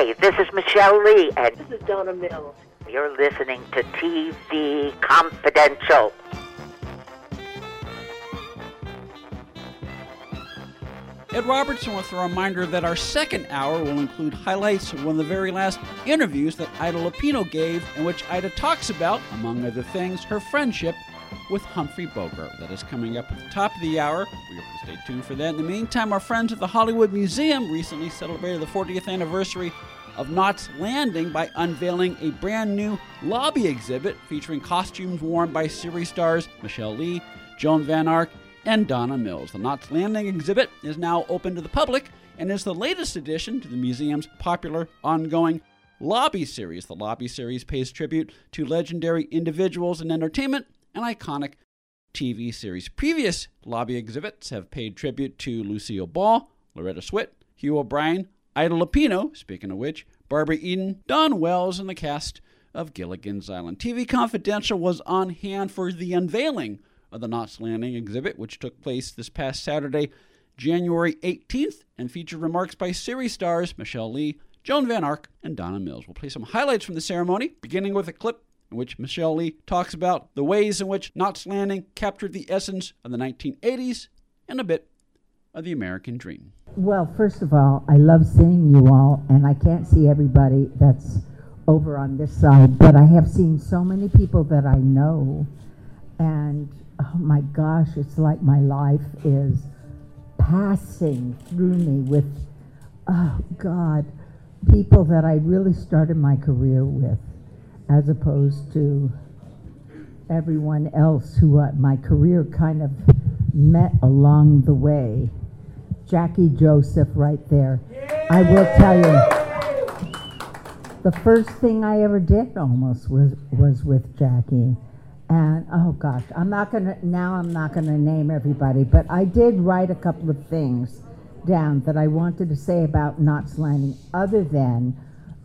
Hey, this is Michelle Lee, and This is Donna Mills. you're listening to TV Confidential. Ed Robertson with a reminder that our second hour will include highlights of one of the very last interviews that Ida Lupino gave, in which Ida talks about, among other things, her friendship with Humphrey Bogart. That is coming up at the top of the hour. We hope you stay tuned for that. In the meantime, our friends at the Hollywood Museum recently celebrated the 40th anniversary of Knots Landing by unveiling a brand new lobby exhibit featuring costumes worn by series stars Michelle Lee, Joan Van Ark, and Donna Mills. The Knots Landing exhibit is now open to the public and is the latest addition to the museum's popular ongoing Lobby series. The Lobby series pays tribute to legendary individuals in entertainment and iconic TV series. Previous Lobby exhibits have paid tribute to Lucille Ball, Loretta Swit, Hugh O'Brian, Ida Lupino, speaking of which, Barbara Eden, Dawn Wells, and the cast of Gilligan's Island. TV Confidential was on hand for the unveiling of the Knots Landing exhibit, which took place this past Saturday, January 18th, and featured remarks by series stars Michelle Lee, Joan Van Ark, and Donna Mills. We'll play some highlights from the ceremony, beginning with a clip in which Michelle Lee talks about the ways in which Knots Landing captured the essence of the 1980s and a bit of the American dream. Well, first of all, I love seeing you all, and I can't see everybody that's over on this side, but I have seen so many people that I know, and oh my gosh, it's like my life is passing through me with, oh God, people that I really started my career with, as opposed to everyone else who uh, my career kind of met along the way. Jackie Joseph right there. I will tell you, the first thing I ever did almost was was with Jackie. And oh gosh, I'm not gonna now I'm not gonna name everybody, but I did write a couple of things down that I wanted to say about Knots Landing, other than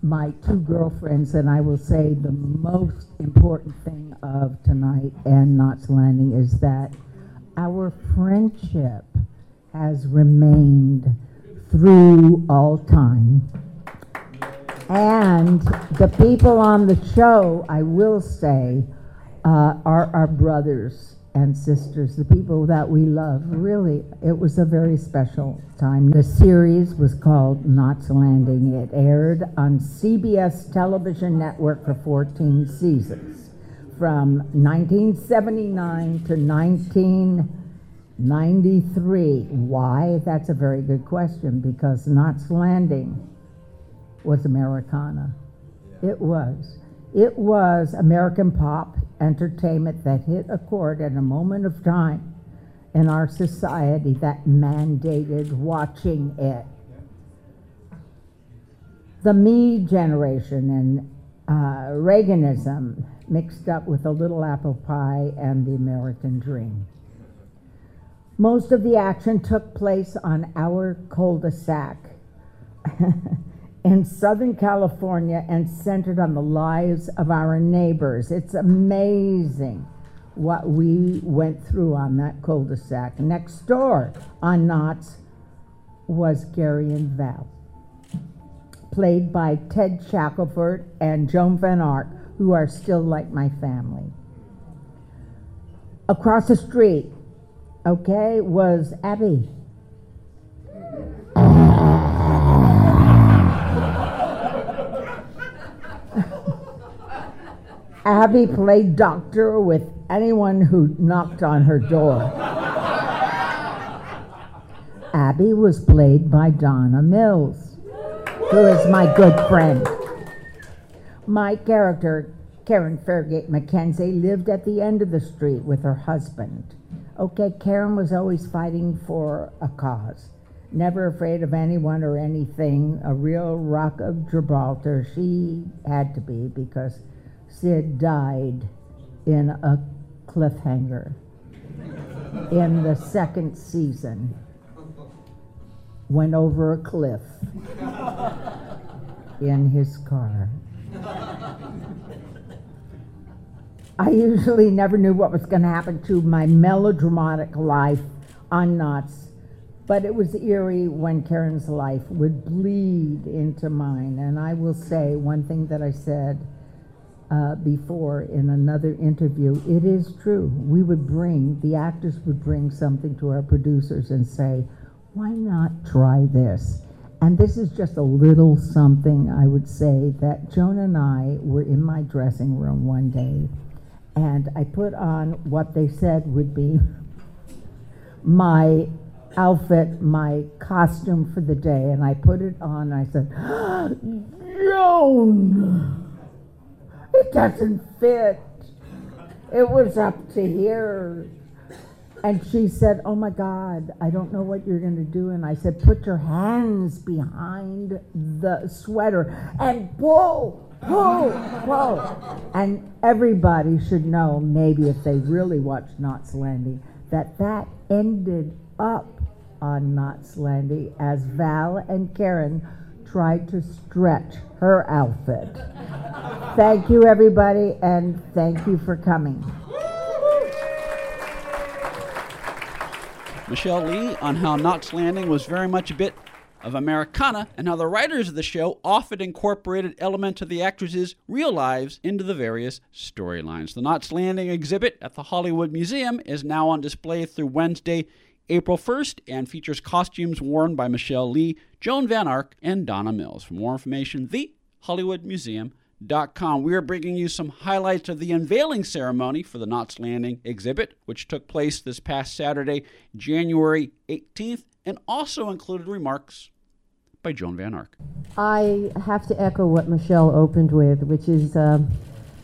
my two girlfriends, and I will say the most important thing of tonight and Knots Landing is that our friendship has remained through all time. And the people on the show, I will say, uh, are our brothers and sisters, the people that we love. Really, it was a very special time. The series was called Knots Landing. It aired on CBS television network for 14 seasons from 1979 to 1993. Why? That's a very good question because Knots Landing was Americana. It was. It was American pop entertainment that hit a chord at a moment of time in our society that mandated watching it. The me generation and uh, Reaganism mixed up with a little apple pie and the American dream. Most of the action took place on our cul-de-sac in Southern California and centered on the lives of our neighbors. It's amazing what we went through on that cul-de-sac. Next door on Knots was Gary and Val, played by Ted Shackelford and Joan Van Ark, who are still like my family. Across the street, okay, was Abby. Abby played doctor with anyone who knocked on her door. Abby was played by Donna Mills, who is my good friend. My character, Karen Fairgate Mackenzie, lived at the end of the street with her husband. Okay, Karen was always fighting for a cause, never afraid of anyone or anything, a real rock of Gibraltar. She had to be because Sid died in a cliffhanger in the second season. Went over a cliff in his car. I usually never knew what was going to happen to my melodramatic life on Knots but it was eerie when Karen's life would bleed into mine. And I will say one thing that I said uh, before in another interview it is true. We would bring, the actors would bring something to our producers and say, why not try this? And this is just a little something I would say that Joan and I were in my dressing room one day, and I put on what they said would be my outfit, my costume for the day, and I put it on. and I said, Joan, it doesn't fit. It was up to here. And she said, Oh my God, I don't know what you're going to do. And I said, Put your hands behind the sweater and pull, pull, pull. And everybody should know, maybe if they really watched Knots Landing, that that ended up on Knots Landing as Val and Karen tried to stretch her outfit. thank you, everybody, and thank you for coming. Michelle Lee on how Knots Landing was very much a bit of Americana and how the writers of the show often incorporated elements of the actresses' real lives into the various storylines. The Knots Landing exhibit at the Hollywood Museum is now on display through Wednesday, April 1st, and features costumes worn by Michelle Lee, Joan Van Ark, and Donna Mills. For more information, thehollywoodmuseum.com Com. We are bringing you some highlights of the unveiling ceremony for the Knots Landing exhibit, which took place this past Saturday, January 18th, and also included remarks by Joan Van Ark. I have to echo what Michelle opened with, which is uh,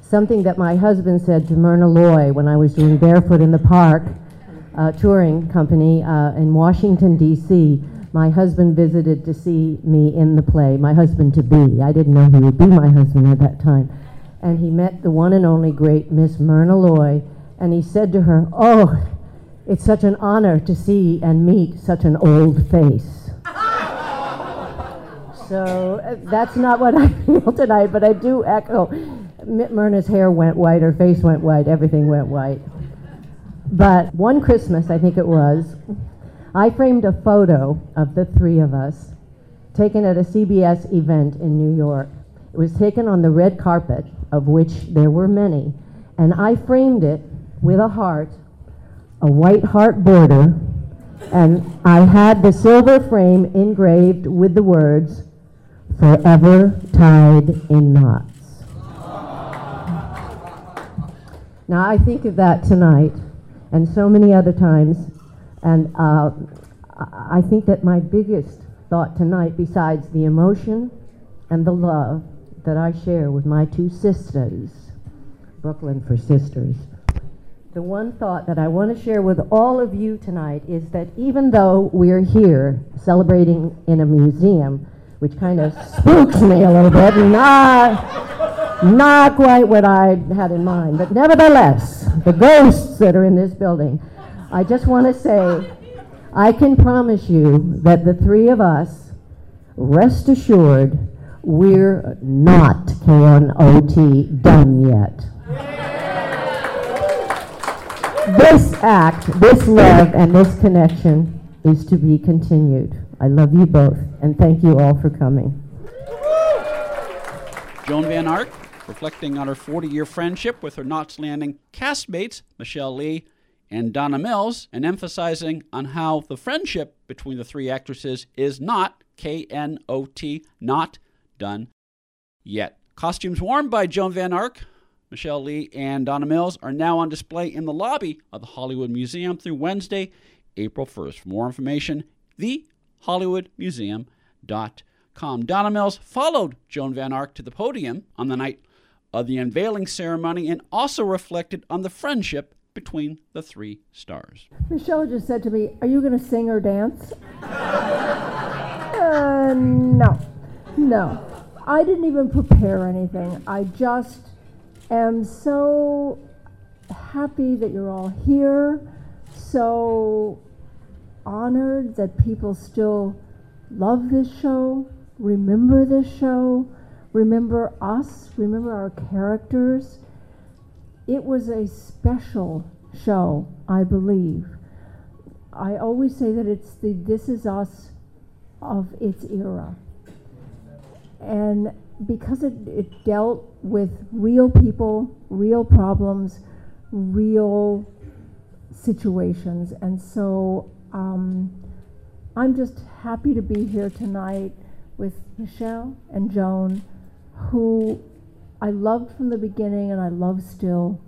something that my husband said to Myrna Loy when I was doing Barefoot in the Park uh, touring company uh, in Washington, D.C my husband visited to see me in the play, my husband to be. I didn't know he would be my husband at that time. And he met the one and only great Miss Myrna Loy, and he said to her, Oh, it's such an honor to see and meet such an old face. so uh, that's not what I feel tonight, but I do echo. Myrna's hair went white, her face went white, everything went white. But one Christmas, I think it was, I framed a photo of the three of us taken at a CBS event in New York. It was taken on the red carpet, of which there were many, and I framed it with a heart, a white heart border, and I had the silver frame engraved with the words, Forever Tied in Knots. Now I think of that tonight and so many other times. And uh, I think that my biggest thought tonight, besides the emotion and the love that I share with my two sisters, Brooklyn for sisters, the one thought that I want to share with all of you tonight is that even though we're here celebrating in a museum, which kind of spooks me a little bit, not, not quite what I had in mind, but nevertheless, the ghosts that are in this building, I just want to say, I can promise you that the three of us, rest assured, we're not KNOT done yet. This act, this love, and this connection is to be continued. I love you both, and thank you all for coming. Joan Van Ark, reflecting on her 40 year friendship with her Knots Landing castmates, Michelle Lee and Donna Mills, and emphasizing on how the friendship between the three actresses is not K N O T, not done yet. Costumes worn by Joan Van Ark, Michelle Lee, and Donna Mills are now on display in the lobby of the Hollywood Museum through Wednesday, April 1st. For more information, thehollywoodmuseum.com. Donna Mills followed Joan Van Ark to the podium on the night of the unveiling ceremony and also reflected on the friendship between the three stars. Michelle just said to me, Are you going to sing or dance? uh, no. No. I didn't even prepare anything. I just am so happy that you're all here, so honored that people still love this show, remember this show, remember us, remember our characters it was a special show, I believe. I always say that it's the This Is Us of its era. And because it, it dealt with real people, real problems, real situations. And so um, I'm just happy to be here tonight with Michelle and Joan, who I loved from the beginning and I love still.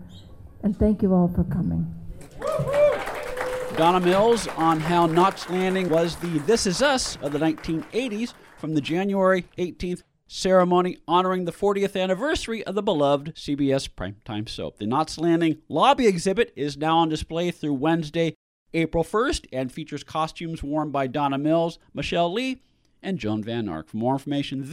And thank you all for coming. Donna Mills on how Knots Landing was the This Is Us of the 1980s from the January 18th ceremony honoring the 40th anniversary of the beloved CBS primetime soap. The Knots Landing lobby exhibit is now on display through Wednesday, April 1st, and features costumes worn by Donna Mills, Michelle Lee, and Joan Van Ark. For more information,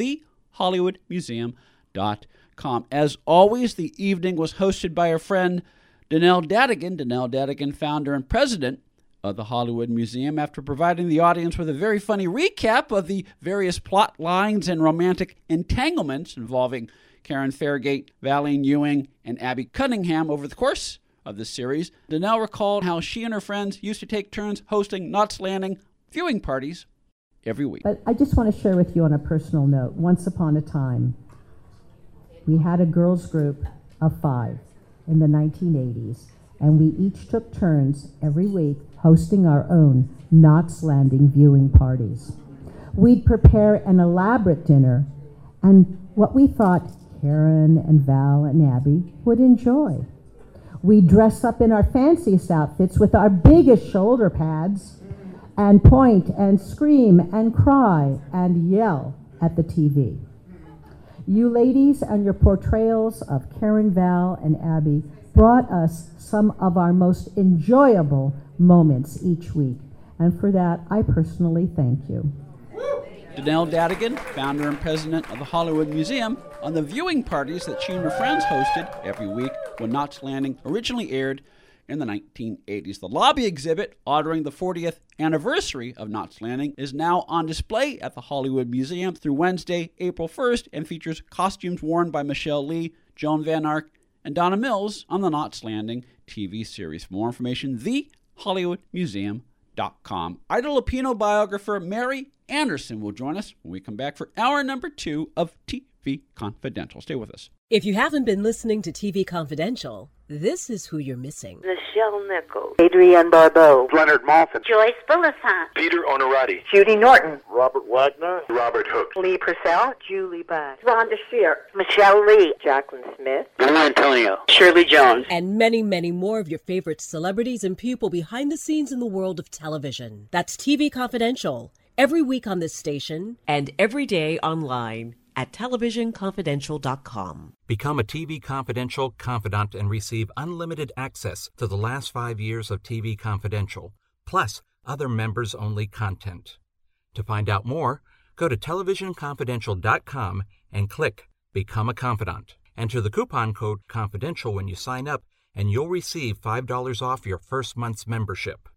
thehollywoodmuseum.com. As always, the evening was hosted by our friend Donelle Dadigan, Donelle Dadigan, founder and president of the Hollywood Museum after providing the audience with a very funny recap of the various plot lines and romantic entanglements involving Karen Fairgate, Valene Ewing, and Abby Cunningham over the course of the series. Donelle recalled how she and her friends used to take turns hosting Knots Landing viewing parties every week. But I just want to share with you on a personal note. Once upon a time, we had a girls' group of five in the 1980s, and we each took turns every week hosting our own Knots Landing viewing parties. We'd prepare an elaborate dinner and what we thought Karen and Val and Abby would enjoy. We'd dress up in our fanciest outfits with our biggest shoulder pads and point and scream and cry and yell at the TV. You ladies and your portrayals of Karen, Val, and Abby brought us some of our most enjoyable moments each week. And for that, I personally thank you. Donelle Dadigan, founder and president of the Hollywood Museum, on the viewing parties that she and her friends hosted every week when Knots Landing originally aired in the 1980s. The lobby exhibit honoring the 40th anniversary of Knots Landing is now on display at the Hollywood Museum through Wednesday, April 1st, and features costumes worn by Michelle Lee, Joan Van Ark, and Donna Mills on the Knots Landing TV series. For more information, thehollywoodmuseum.com. Ida Lupino biographer Mary Anderson will join us when we come back for hour number two of TV Confidential. Stay with us. If you haven't been listening to TV Confidential, this is who you're missing. Nichelle Nichols. Adrienne Barbeau. Leonard Maltin. Joyce Bulifant. Peter Onorati. Judy Norton. Robert Wagner. Robert Hook. Lee Purcell. Julie Bass. Rhonda Shear. Michelle Lee. Jaclyn Smith. Lou Antonio. Shirley Jones. And many, many more of your favorite celebrities and people behind the scenes in the world of television. That's TV Confidential. Every week on this station. And every day online at televisionconfidential.com. Become a TV Confidential confidant and receive unlimited access to the last five years of TV Confidential, plus other members only content. To find out more, go to televisionconfidential.com and click Become a Confidant. Enter the coupon code CONFIDENTIAL when you sign up, and you'll receive $5 off your first month's membership.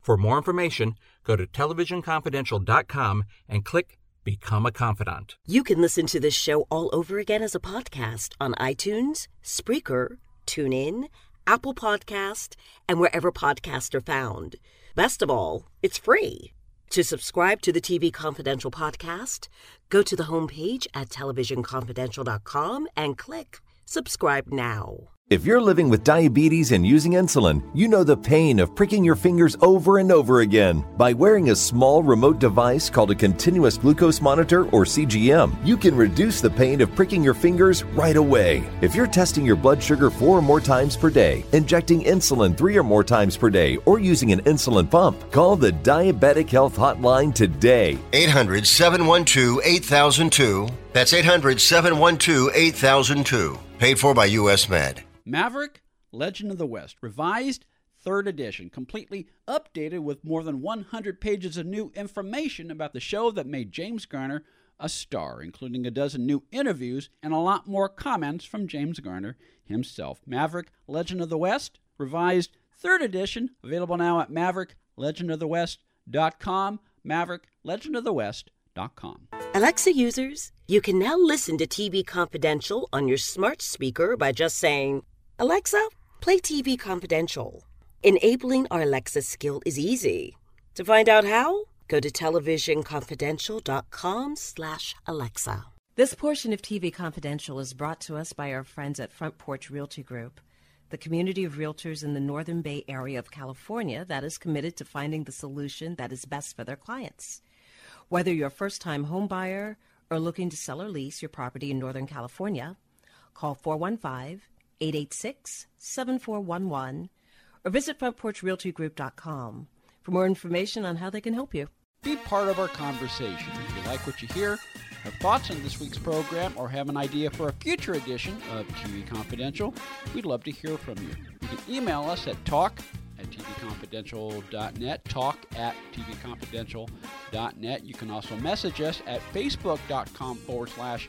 For more information, go to televisionconfidential.com and click Become a Confidant. You can listen to this show all over again as a podcast on iTunes, Spreaker, TuneIn, Apple Podcast, and wherever podcasts are found. Best of all, it's free. To subscribe to the TV Confidential podcast, go to the homepage at televisionconfidential.com and click subscribe now. If you're living with diabetes and using insulin, you know the pain of pricking your fingers over and over again. By wearing a small remote device called a continuous glucose monitor or CGM, you can reduce the pain of pricking your fingers right away. If you're testing your blood sugar four or more times per day, injecting insulin three or more times per day, or using an insulin pump, call the Diabetic Health Hotline today. 800 712 8002. That's 800 712 8002. Paid for by US Med. Maverick Legend of the West, revised third edition, completely updated with more than 100 pages of new information about the show that made James Garner a star, including a dozen new interviews and a lot more comments from James Garner himself. Maverick Legend of the West, revised third edition, available now at mavericklegendofthewest.com, mavericklegendofthewest.com. Alexa users, you can now listen to TV Confidential on your smart speaker by just saying, Alexa, play TV Confidential. Enabling our Alexa skill is easy. To find out how, go to televisionconfidential.com slash Alexa. This portion of TV Confidential is brought to us by our friends at Front Porch Realty Group, the community of realtors in the Northern Bay area of California that is committed to finding the solution that is best for their clients. Whether you're a first time homebuyer or looking to sell or lease your property in Northern California, call 415 886 7411 or visit frontporchrealtygroup.com for more information on how they can help you. Be part of our conversation. If you like what you hear, have thoughts on this week's program, or have an idea for a future edition of TV Confidential, we'd love to hear from you. You can email us at talk at tvconfidential.net, talk at tvconfidential.net. You can also message us at facebook.com forward slash